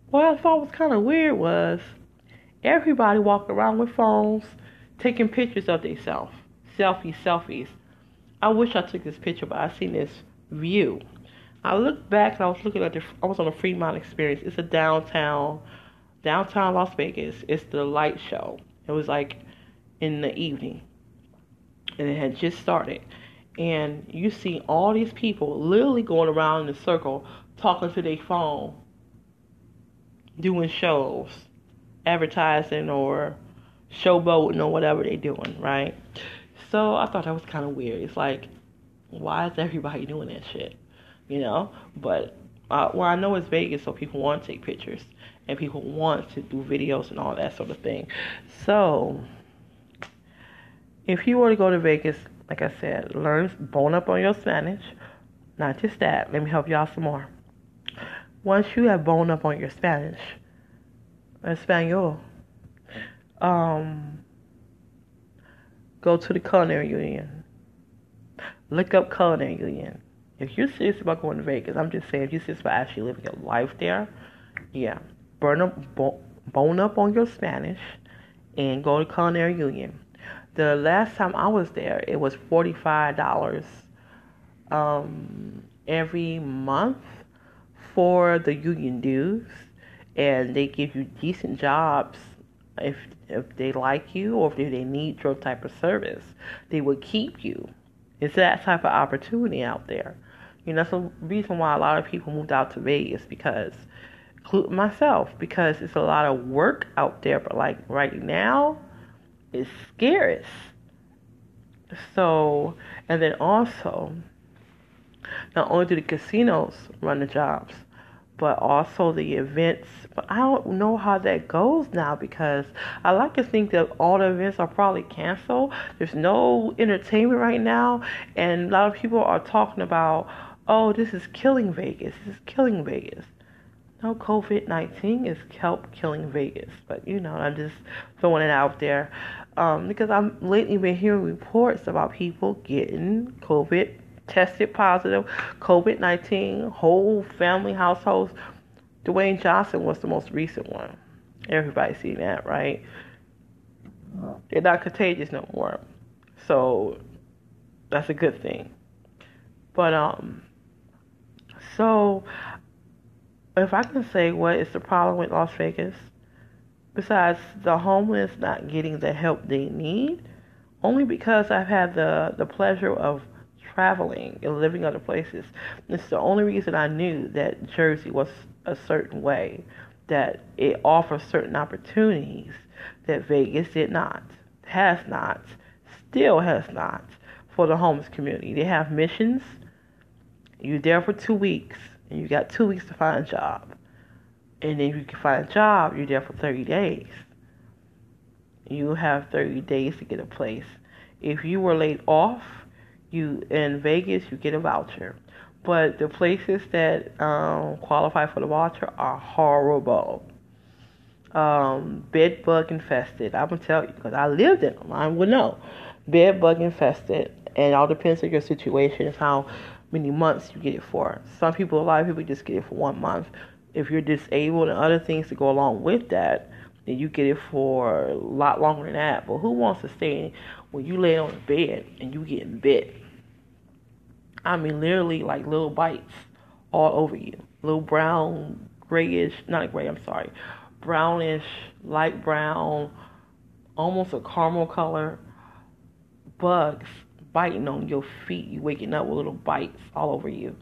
What I thought was kind of weird was everybody walking around with phones, taking pictures of themselves, selfies, selfies. I wish I took this picture, but I seen this view. I looked back and I was looking at the. I was on a Fremont Experience. It's a downtown, downtown Las Vegas. It's the light show. It was like in the evening, and it had just started. And you see all these people literally going around in a circle talking to their phone doing shows, advertising or showboating or whatever they're doing, right? So I thought that was kind of weird. It's like, why is everybody doing that shit? You know? But uh, well, I know it's Vegas, so people want to take pictures and people want to do videos and all that sort of thing. So if you were to go to Vegas, like I said, learn bone up on your Spanish. Not just that. Let me help y'all some more. Once you have bone up on your Spanish, Espanol, um, go to the culinary union. Look up culinary union. If you're serious about going to Vegas, I'm just saying, if you're serious about actually living your life there, yeah, burn up, bone up on your Spanish, and go to culinary union. The last time I was there, it was forty five dollars um, every month for the union dues and they give you decent jobs if if they like you or if they need your type of service. They will keep you. It's that type of opportunity out there. You know that's the reason why a lot of people moved out to vegas because myself because it's a lot of work out there but like right now it's scarce so and then also not only do the casinos run the jobs, but also the events. But I don't know how that goes now because I like to think that all the events are probably canceled. There's no entertainment right now, and a lot of people are talking about, oh, this is killing Vegas. This is killing Vegas. No, COVID 19 is help killing Vegas. But, you know, I'm just throwing it out there um, because I'm lately been hearing reports about people getting COVID tested positive, COVID 19, whole family households. Dwayne Johnson was the most recent one. Everybody seen that, right? They're not contagious no more. So that's a good thing. But um so if I can say what is the problem with Las Vegas, besides the homeless not getting the help they need, only because I've had the, the pleasure of traveling and living other places. It's the only reason I knew that Jersey was a certain way, that it offers certain opportunities that Vegas did not, has not, still has not for the homeless community. They have missions. You're there for two weeks, and you got two weeks to find a job. And if you can find a job, you're there for 30 days. You have 30 days to get a place. If you were laid off, you in Vegas, you get a voucher. But the places that um, qualify for the voucher are horrible. Um, bed bug infested. I'm gonna tell you because I lived in them. I would know. Bed bug infested, and all depends on your situation and how many months you get it for. Some people, a lot of people, just get it for one month. If you're disabled and other things to go along with that, then you get it for a lot longer than that. But who wants to stay when you lay on the bed and you getting bit? I mean, literally like little bites all over you, little brown, grayish, not gray. I'm sorry, brownish, light brown, almost a caramel color bugs biting on your feet. You waking up with little bites all over you.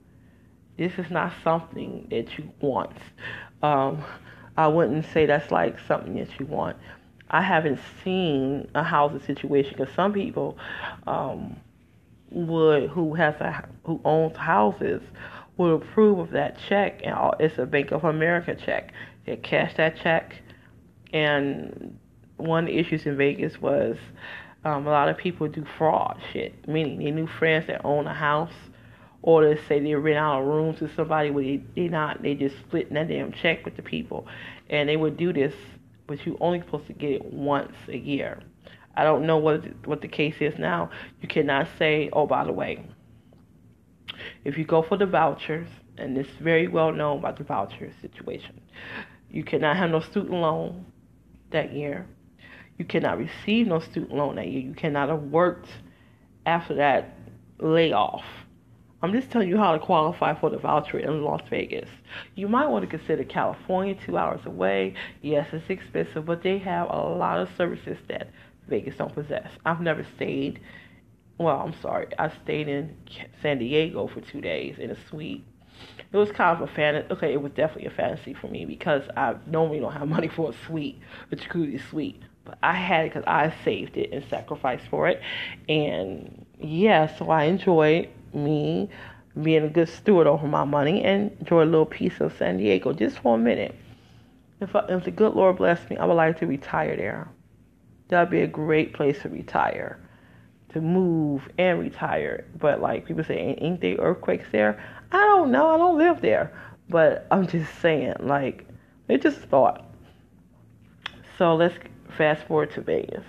This is not something that you want. Um, I wouldn't say that's like something that you want. I haven't seen a housing situation because some people um, would who has a who owns houses would approve of that check, and it's a Bank of America check. They cash that check, and one of the issues in Vegas was um, a lot of people do fraud shit, meaning they knew friends that own a house, or they say they rent out a room to somebody, but they they not they just split that damn check with the people, and they would do this, but you only supposed to get it once a year. I don't know what what the case is now. You cannot say, oh, by the way, if you go for the vouchers, and it's very well known about the voucher situation, you cannot have no student loan that year you cannot receive no student loan that year. You cannot have worked after that layoff. I'm just telling you how to qualify for the voucher in Las Vegas. You might want to consider California, two hours away. Yes, it's expensive, but they have a lot of services that Vegas don't possess. I've never stayed. Well, I'm sorry. I stayed in San Diego for two days in a suite. It was kind of a fantasy. Okay, it was definitely a fantasy for me because I normally don't have [LAUGHS] money for a suite, a jacuzzi suite. But I had it because I saved it and sacrificed for it. And yeah, so I enjoyed me being a good steward over my money and enjoy a little piece of San Diego just for a minute. If, I, if the good Lord bless me, I would like to retire there. That'd be a great place to retire, to move and retire. But like people say, ain't there earthquakes there? I don't know. I don't live there, but I'm just saying, like, it's just thought. So let's fast forward to Vegas.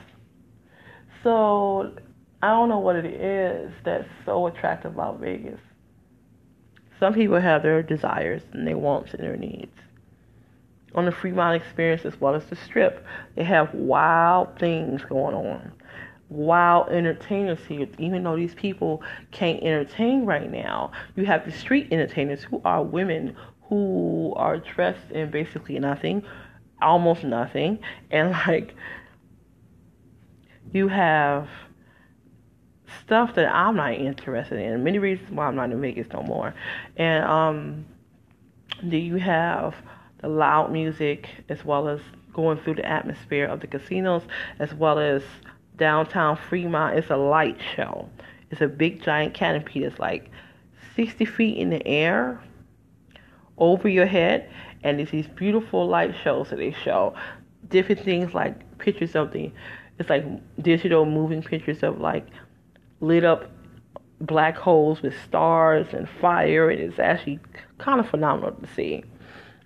So I don't know what it is that's so attractive about Vegas. Some people have their desires and their wants and their needs. On the Fremont experience as well as the strip, they have wild things going on. Wild entertainers here. Even though these people can't entertain right now, you have the street entertainers who are women who are dressed in basically nothing, almost nothing, and like you have stuff that I'm not interested in. Many reasons why I'm not in Vegas no more. And um, do you have the loud music as well as going through the atmosphere of the casinos as well as downtown Fremont. It's a light show. It's a big giant canopy that's like 60 feet in the air over your head and it's these beautiful light shows that they show. Different things like pictures of the it's like digital moving pictures of like lit up black holes with stars and fire and it's actually kind of phenomenal to see.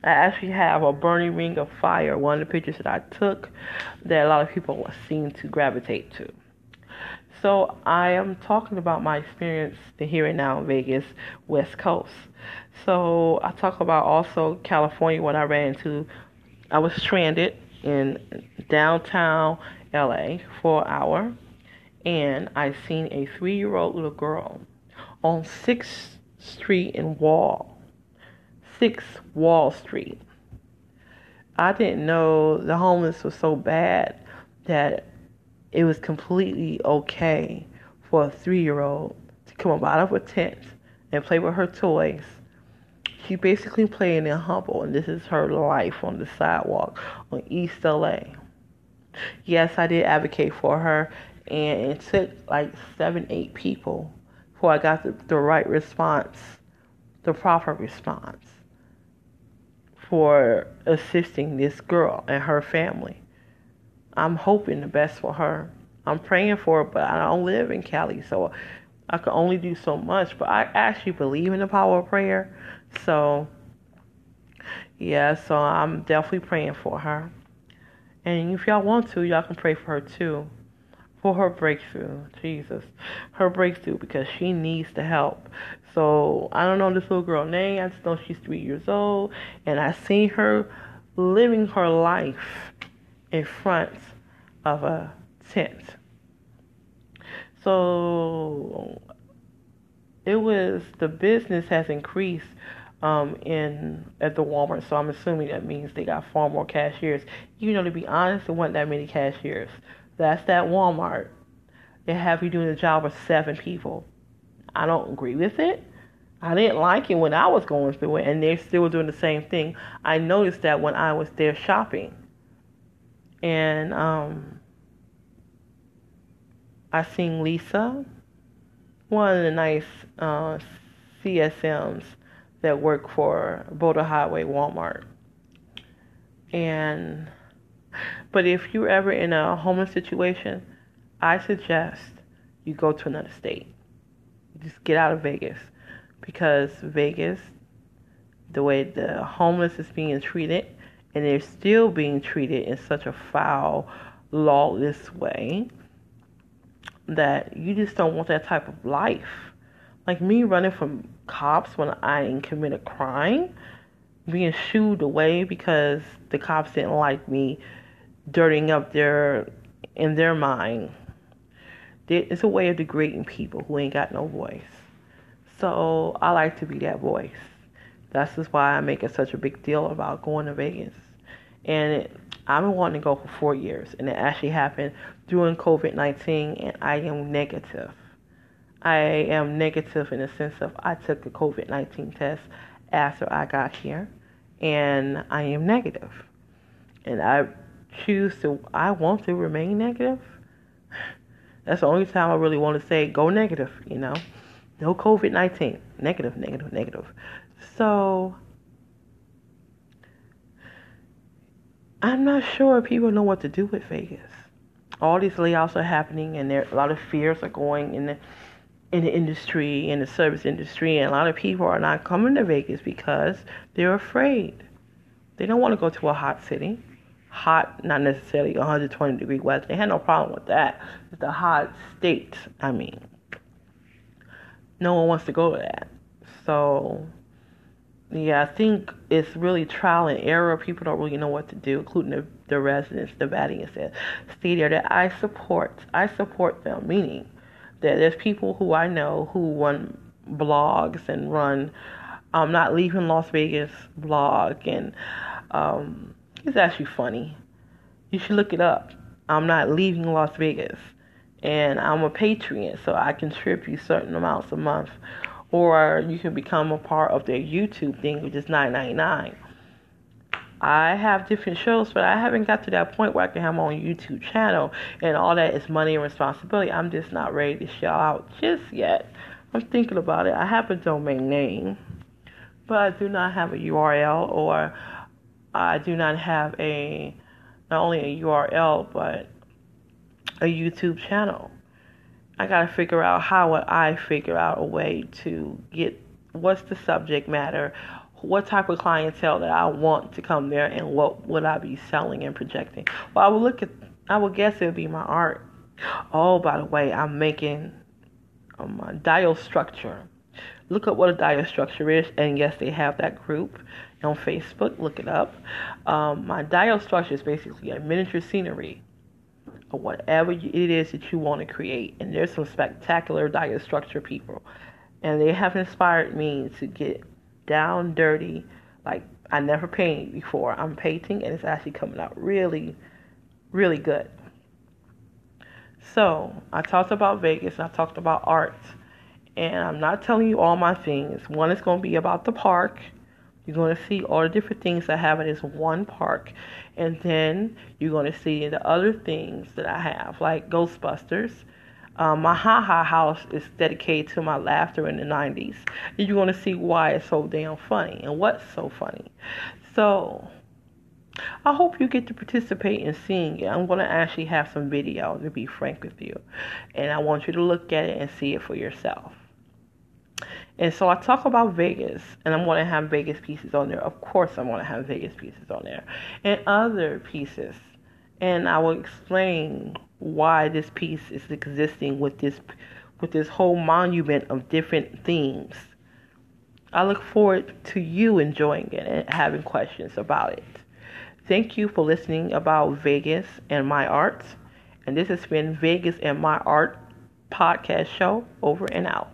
I actually have a burning ring of fire one of the pictures that i took that a lot of people seem to gravitate to. So i am talking about my experience here and now in vegas west coast so I talk about also California when I ran into. I was stranded in downtown LA for an hour, and I seen a three-year-old little girl on Sixth Street in Wall, Sixth Wall Street. I didn't know the homeless was so bad that it was completely okay for a three-year-old to come up out of a tent and play with her toys she basically playing in Humble, and this is her life on the sidewalk on East LA. Yes, I did advocate for her, and it took like seven, eight people before I got the, the right response, the proper response for assisting this girl and her family. I'm hoping the best for her. I'm praying for her, but I don't live in Cali, so I can only do so much. But I actually believe in the power of prayer. So, yeah, so I'm definitely praying for her. And if y'all want to, y'all can pray for her too. For her breakthrough. Jesus. Her breakthrough because she needs the help. So I don't know this little girl name. I just know she's three years old. And I seen her living her life in front of a tent. So it was the business has increased um, in at the Walmart. So I'm assuming that means they got far more cashiers. You know, to be honest, there wasn't that many cashiers. That's that Walmart. They have you doing the job of seven people. I don't agree with it. I didn't like it when I was going through it, and they're still doing the same thing. I noticed that when I was there shopping, and um, I seen Lisa, one of the nice uh, CSMs that work for Boulder Highway Walmart, and but if you're ever in a homeless situation, I suggest you go to another state. Just get out of Vegas because Vegas, the way the homeless is being treated, and they're still being treated in such a foul, lawless way that you just don't want that type of life. Like me running from cops when I commit a crime, being shooed away because the cops didn't like me dirtying up their in their mind. It's a way of degrading people who ain't got no voice. So I like to be that voice. That's just why I make it such a big deal about going to Vegas. And it, I've been wanting to go for four years, and it actually happened during COVID 19, and I am negative. I am negative in the sense of I took a COVID 19 test after I got here, and I am negative. And I choose to, I want to remain negative. [SIGHS] That's the only time I really want to say go negative, you know. No COVID 19. Negative, negative, negative. So, I'm not sure people know what to do with Vegas. All these layoffs are happening, and there a lot of fears are going in the in the industry, in the service industry, and a lot of people are not coming to Vegas because they're afraid. They don't want to go to a hot city hot, not necessarily 120 degree weather. They had no problem with that. It's the hot state. I mean, no one wants to go to that. So, yeah, I think it's really trial and error. People don't really know what to do, including the, the residents. The Vatican said, there. That I support. I support them, meaning that there's people who I know who run blogs and run um, not leaving Las Vegas blog and um, it's actually funny. You should look it up. I'm not leaving Las Vegas. And I'm a Patreon, so I contribute certain amounts a month. Or you can become a part of their YouTube thing, which is $9.99. I have different shows, but I haven't got to that point where I can have my own YouTube channel and all that is money and responsibility. I'm just not ready to shout out just yet. I'm thinking about it. I have a domain name, but I do not have a URL or I do not have a not only a URL but a YouTube channel. I gotta figure out how would I figure out a way to get what's the subject matter, what type of clientele that I want to come there, and what would I be selling and projecting. Well, I would look at, I would guess it would be my art. Oh, by the way, I'm making um, a dial structure. Look up what a dial structure is, and yes, they have that group on Facebook. Look it up. Um, my dial structure is basically a miniature scenery or whatever it is that you want to create. And there's some spectacular dial structure people, and they have inspired me to get down dirty. Like I never painted before. I'm painting, and it's actually coming out really, really good. So I talked about Vegas. I talked about art. And I'm not telling you all my things. One is going to be about the park you're going to see all the different things I have in this one park. And then you're going to see the other things that I have, like Ghostbusters. Um, my Ha Ha house is dedicated to my laughter in the 90s. And you're going to see why it's so damn funny and what's so funny. So, I hope you get to participate in seeing it. I'm going to actually have some video, to be frank with you. And I want you to look at it and see it for yourself. And so I talk about Vegas, and I'm going to have Vegas pieces on there. Of course, I'm going to have Vegas pieces on there, and other pieces. And I will explain why this piece is existing with this with this whole monument of different themes. I look forward to you enjoying it and having questions about it. Thank you for listening about Vegas and my arts. And this has been Vegas and my art podcast show over and out.